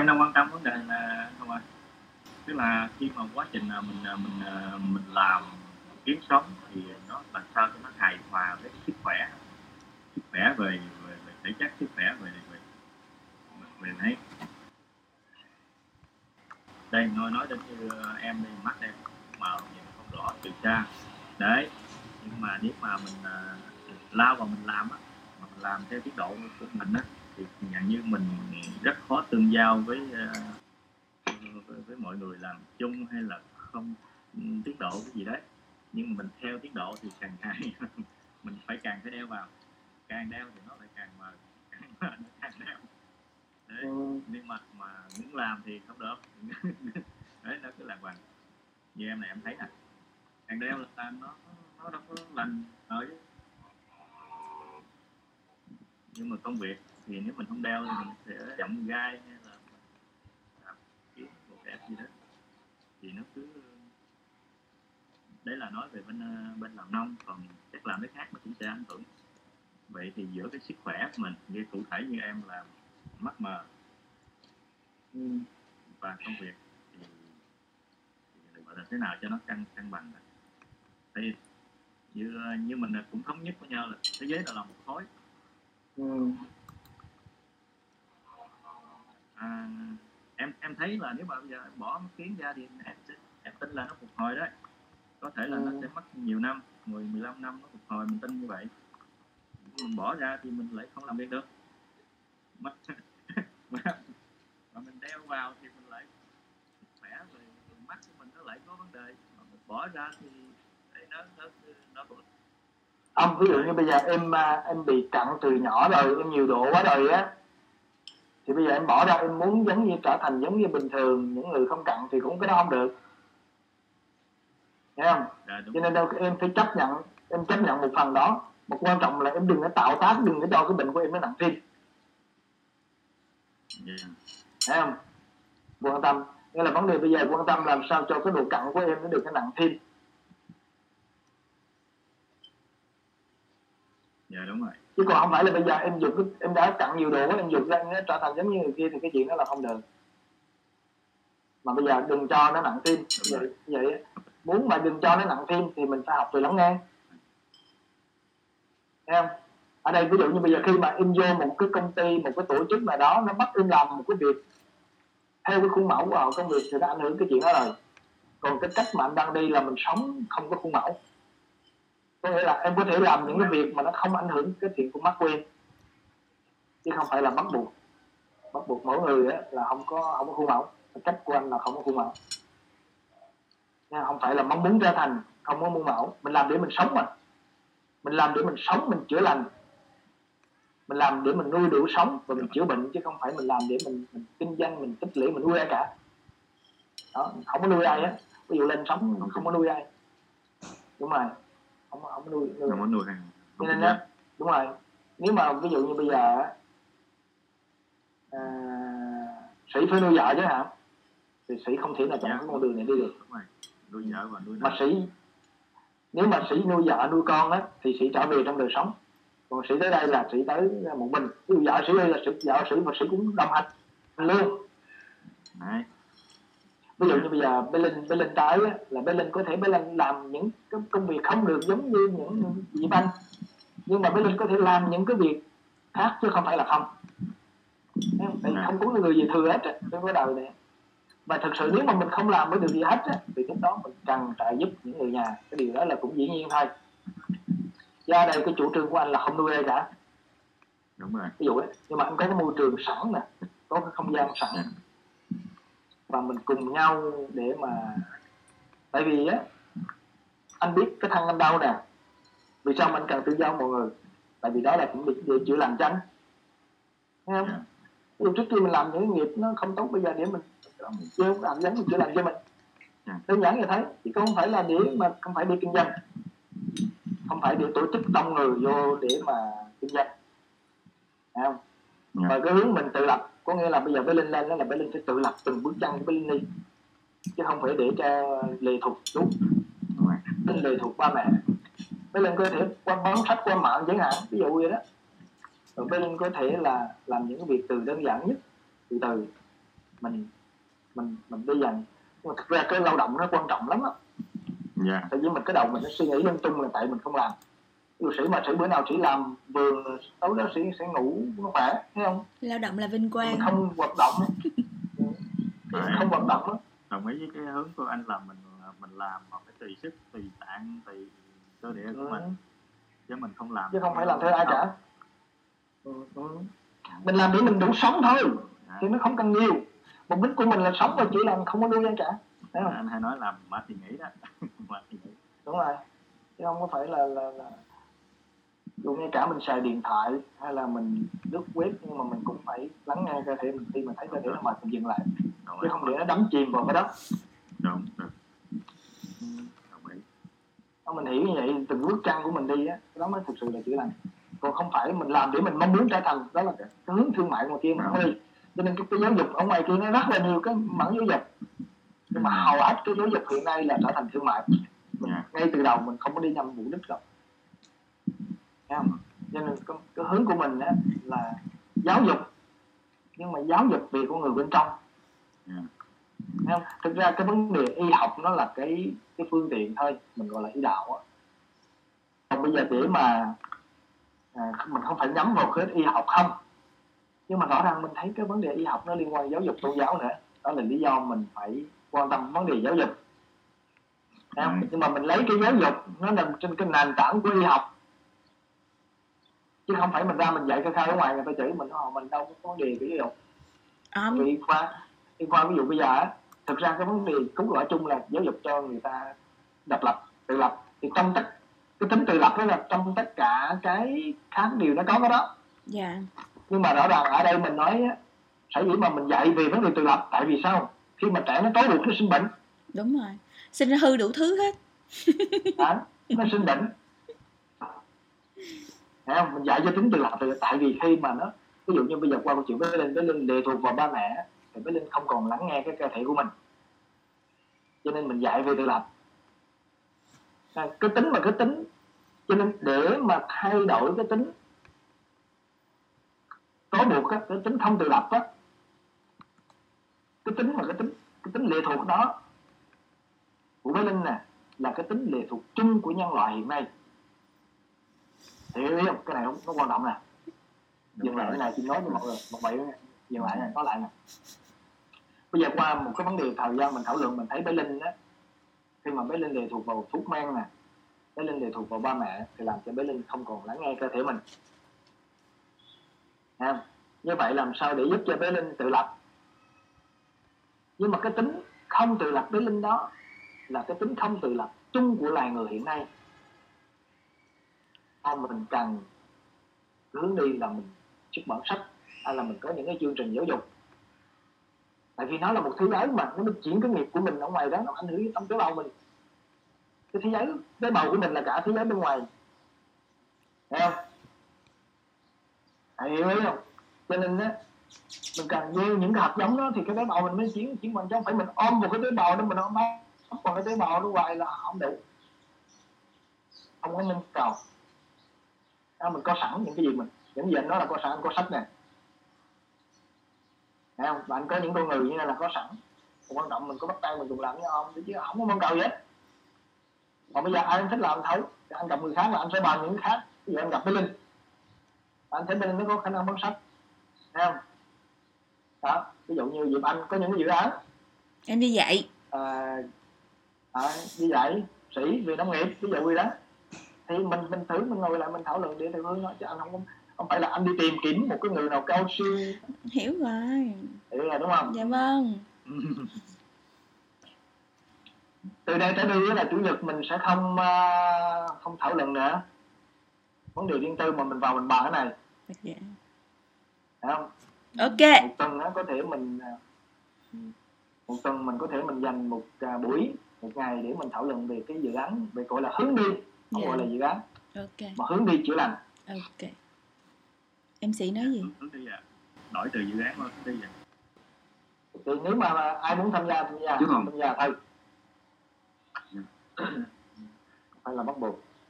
em đang quan tâm vấn đề là không ạ? Tức là khi mà quá trình là mình à, mình à, mình làm kiếm sống thì nó làm sao cho nó hài hòa với sức khỏe sức khỏe về về, về thể chất sức khỏe về về về đấy đây nói nói đến như à, em đi mắt em mà nhìn không rõ từ xa. Đấy nhưng mà nếu mà mình uh, lao vào mình làm á mà mình làm theo tiến độ của mình á thì nhận như mình rất khó tương giao với uh, với, với mọi người làm chung hay là không tiết độ cái gì đấy. Nhưng mà mình theo tiết độ thì càng ngày mình phải càng phải đeo vào. Càng đeo thì nó lại càng mờ càng mờ nó càng đeo. Đấy ừ. nhưng mà mà muốn làm thì không được. Đấy nó cứ lạc quan như em này em thấy nè càng đeo là nó nó đâu có lành ở nhưng mà công việc thì nếu mình không đeo thì mình sẽ chậm gai hay là làm kiếm một cái gì đó. Thì nó cứ đấy là nói về bên ờ, bên làm nông còn các làm cái khác nó cũng sẽ ảnh hưởng. Vậy thì giữa cái sức khỏe của mình như cụ thể như em là mắt mờ và công việc thì, thì gọi là thế nào cho nó cân cân bằng thì như như mình cũng thống nhất với nhau là thế giới là một khối. Ừ à, em em thấy là nếu mà bây giờ em bỏ kiến ra thì em, em tin là nó phục hồi đấy. Có thể là ừ. nó sẽ mất nhiều năm 10 15 năm nó phục hồi mình tin như vậy. Mình bỏ ra thì mình lại không làm việc được. Mất. Mà mình đeo vào thì mình lại khỏe rồi mắt của mình nó lại có vấn đề. Mà mình bỏ ra thì nó nó nó ông ví dụ như bây giờ em à, em bị cặn từ nhỏ rồi em nhiều độ quá rồi á thì bây giờ em bỏ ra em muốn giống như trở thành giống như bình thường những người không cặn thì cũng cái đó không được. Nghe không? Dạ, cho nên đâu em phải chấp nhận em chấp nhận một phần đó. Một quan trọng là em đừng có tạo tác đừng có cho cái bệnh của em nó nặng thêm. Yeah. Dạ. thấy không? Quan tâm. Nghĩa là vấn đề bây giờ quan tâm làm sao cho cái độ cặn của em nó được cái nặng thêm. Dạ đúng rồi chứ còn không phải là bây giờ em dục em đã cặn nhiều đồ em dục ra nó trở thành giống như người kia thì cái chuyện đó là không được. Mà bây giờ đừng cho nó nặng tim. Vậy vậy muốn mà đừng cho nó nặng tim thì mình phải học từ lắng nghe. Em ở đây ví dụ như bây giờ khi mà em vô một cái công ty, một cái tổ chức nào đó, nó bắt em làm một cái việc theo cái khuôn mẫu của họ, công việc thì nó ảnh hưởng cái chuyện đó rồi. Còn cái cách mà anh đang đi là mình sống không có khuôn mẫu có nghĩa là em có thể làm những cái việc mà nó không ảnh hưởng cái chuyện của mắt quen chứ không phải là bắt buộc. Bắt buộc mỗi người á, là không có không có khuôn mẫu. Cách của anh là không có khuôn mẫu. Nha, không phải là mong muốn trở thành không có khuôn mẫu. Mình làm để mình sống mà. Mình làm để mình sống mình chữa lành. Mình làm để mình nuôi đủ sống và mình chữa bệnh chứ không phải mình làm để mình, mình kinh doanh mình tích lũy mình nuôi ai cả. Đó không có nuôi ai á. Ví dụ lên sống không có nuôi ai. Đúng rồi không không nuôi, nuôi. không có nuôi hàng cho nên đó đúng rồi. Nếu mà ví dụ như bây giờ à, sĩ phải nuôi vợ chứ hả? Thì sĩ không thể nào chọn cái con đường này đi được. đúng rồi. nuôi vợ và nuôi mà sĩ nếu mà sĩ nuôi vợ nuôi con á thì sĩ trở về trong đời sống. Còn sĩ tới đây là sĩ tới một mình. Ví dụ vợ sĩ đây là sĩ vợ sĩ và sĩ cũng đồng hành luôn. Đấy ví dụ như bây giờ bé linh bé linh tới là bé linh có thể bé linh làm những cái công việc không được giống như những chị anh nhưng mà bé linh có thể làm những cái việc khác chứ không phải là không. Tại không có người gì thừa hết trên cái đời này. Và thực sự nếu mà mình không làm với được gì hết á, thì lúc đó mình cần trợ giúp những người nhà. Cái điều đó là cũng dĩ nhiên thôi. Ra đây cái chủ trương của anh là không nuôi ai cả. Đúng rồi. Ví dụ ấy, nhưng mà anh có cái môi trường sẵn nè có cái không gian sẵn. Dạ và mình cùng nhau để mà tại vì á anh biết cái thân anh đau nè vì sao anh cần tự giao mọi người tại vì đó là cũng để, để chữa lành anh thấy không. Dạ. trước khi mình làm những nghiệp nó không tốt bây giờ để mình chơi làm mình chữa lành cho mình yeah. đơn giản như thế chứ không phải là để mà không phải để kinh doanh không phải để tổ chức đông người vô để mà kinh doanh Thấy không. Dạ. và cái hướng mình tự lập có nghĩa là bây giờ bé linh lên đó là bé linh phải tự lập từng bước chân của bé linh đi. Chứ không phải để cho lệ thuộc chú linh lệ thuộc ba mẹ bé linh có thể qua bán sách qua mạng chẳng hạn ví dụ vậy đó. Rồi bé linh có thể là làm những việc từ đơn giản nhất từ từ. Mình mình mình đi dần nhưng mà thực ra cái lao động nó quan trọng lắm á. Dạ. Tại vì mình cái đầu mình nó suy nghĩ lung tung là tại mình không làm dụ sĩ mà sĩ bữa nào sĩ làm vừa tối đó sĩ sẽ ngủ nó khỏe thấy không? Lao động là vinh quang. Mình không hoạt động. Không vận động á. Đồng ý với cái hướng của anh là mình mình làm mà phải tùy sức tùy tạng tùy cơ địa của mình. Chứ mình không làm chứ không phải làm theo ai cả. ừ, ừ. mình làm để mình đủ sống thôi Dạ. thì nó không cần nhiều. Mục đích của mình là sống và chỉ là không có nuôi ai cả. Thấy không? Anh hay nói làm mà thì nghĩ đó. Mà thì nghĩ đúng rồi. Chứ không có phải là là, là dù ngay cả mình xài điện thoại hay là mình lướt web nhưng mà mình cũng phải lắng nghe cơ thể mình khi mình thấy cơ thể nó mệt mình dừng lại. Chứ không để nó đắm chìm vào cái đó. Đúng đúng. Nếu mình hiểu như vậy từng bước chân của mình đi á đó mới thực sự là chữa lành. Còn không phải mình làm để mình mong muốn trở thành đó là cái hướng thương mại ngoài kia mình không đi cho nên cái, cái giáo dục ở ngoài kia nó rất là nhiều cái mảng giáo dục. Nhưng mà hầu hết cái giáo dục hiện nay là trở thành thương mại. Dạ. Ngay từ đầu mình không có đi nhằm mục đích đâu Thấy không? cho nên cái, cái hướng của mình á là giáo dục nhưng mà giáo dục về con người bên trong dạ Thấy không? thực ra cái vấn đề y học nó là cái cái phương tiện thôi mình gọi là y đạo á còn bây giờ để mà à, mình không phải nhắm vào cái y học không nhưng mà rõ ràng mình thấy cái vấn đề y học nó liên quan giáo dục tôn giáo nữa đó là lý do mình phải quan tâm vấn đề giáo dục? Ừ. nhưng mà mình lấy cái giáo dục nó nằm trên cái nền tảng của y học chứ không phải mình ra mình dạy cái khai ở ngoài người ta chửi mình họ mình đâu có vấn đề cái dục Ờm, vì y khoa y khoa ví dụ bây giờ á thực ra cái vấn đề cốt lõi chung là giáo dục cho người ta độc lập tự lập. Thì trong tất cái tính tự lập đó là trong tất cả cái khác điều nó có cái đó. Dạ. Nhưng mà rõ ràng ở đây mình nói á sở dĩ mà mình dạy về vấn đề tự lập tại vì sao? Khi mà trẻ nó tối được nó sinh bệnh. Đúng rồi. Sinh hư đủ thứ hết. Hả? nó sinh bệnh Thấy không? mình dạy cho tính tự lập thì tại vì khi mà nó ví dụ như bây giờ qua câu chuyện với linh với linh lệ thuộc vào ba mẹ thì với linh không còn lắng nghe cái cơ thể của mình. Cho nên mình dạy về tự lập. À, cái tính mà cái tính cho nên để mà thay đổi cái tính có buộc á, cái tính không tự lập á cái tính mà cái tính cái tính lệ thuộc đó của với linh nè là cái tính lệ thuộc chung của nhân loại hiện nay hiểu không cái này không nó quan trọng nè. Dừng lại cái này chị nói với mọi người một bảy dừng lại này có lại nè. Bây giờ qua một cái vấn đề thời gian mình thảo luận mình thấy bé linh á khi mà bé linh lệ thuộc vào thuốc men nè bé linh lệ thuộc vào ba mẹ thì làm cho bé linh không còn lắng nghe cơ thể mình. Thấy không? như vậy làm sao để giúp cho bé linh tự lập? Nhưng mà cái tính không tự lập bé linh đó là cái tính không tự lập chung của loài người hiện nay hay mình cần hướng đi là mình xuất bản sách, hay là mình có những cái chương trình giáo dục. Tại vì nó là một thế giới mà nó chuyển cái nghiệp của mình ở ngoài đó, nó ảnh hưởng đến tâm tế bào mình. Cái thế giới, tế bào của mình là cả thế giới bên ngoài. Thấy không? Hiểu ý không? Cho nên á, mình cần gieo những cái hạt giống đó thì cái tế bào mình mới chuyển chuyển bằng trong không phải mình ôm một cái tế bào đó, mình ôm ôm còn cái tế bào đó hoài là không đủ không có nâng cầu à, mình có sẵn những cái gì mình những gì anh nói là có sẵn anh có sách nè. Thấy không? Và anh có những con người như là có sẵn. Còn quan trọng mình có bắt tay mình cùng làm với ông chứ không có mong cầu gì hết. Còn bây giờ ai thích làm thì anh gặp người khác là anh sẽ bàn những cái khác. Ví dụ anh gặp với linh. Anh thấy bên nó có khả năng bán sách. Thấy không? Đó ví dụ như dịp anh có những cái dự án. Em đi dạy. À, à, như vậy sĩ về nông nghiệp ví dụ gì đó thì mình mình thử mình ngồi lại mình thảo luận để theo hướng đó chứ anh không không phải là anh đi tìm kiếm một cái người nào cao siêu. Hiểu rồi. Hiểu là đúng không? Dạ vâng. Từ đây tới đi là chủ nhật mình sẽ không à, không thảo luận nữa. Vấn đề riêng tư mà mình vào mình bàn cái này. Dạ. phải không? Ok. Một tuần á, có thể mình à, một tuần mình có thể mình dành một à, buổi một ngày để mình thảo luận về cái dự án về gọi là hướng đi không Dạ. gọi là dự án ok. Mà hướng đi chữa lành. Ok. Em sĩ nói gì? Hướng đi à đổi từ dự án qua hướng đi à thì nếu mà ai muốn tham gia tham gia. Chứ không. tham gia thôi không phải là bắt buộc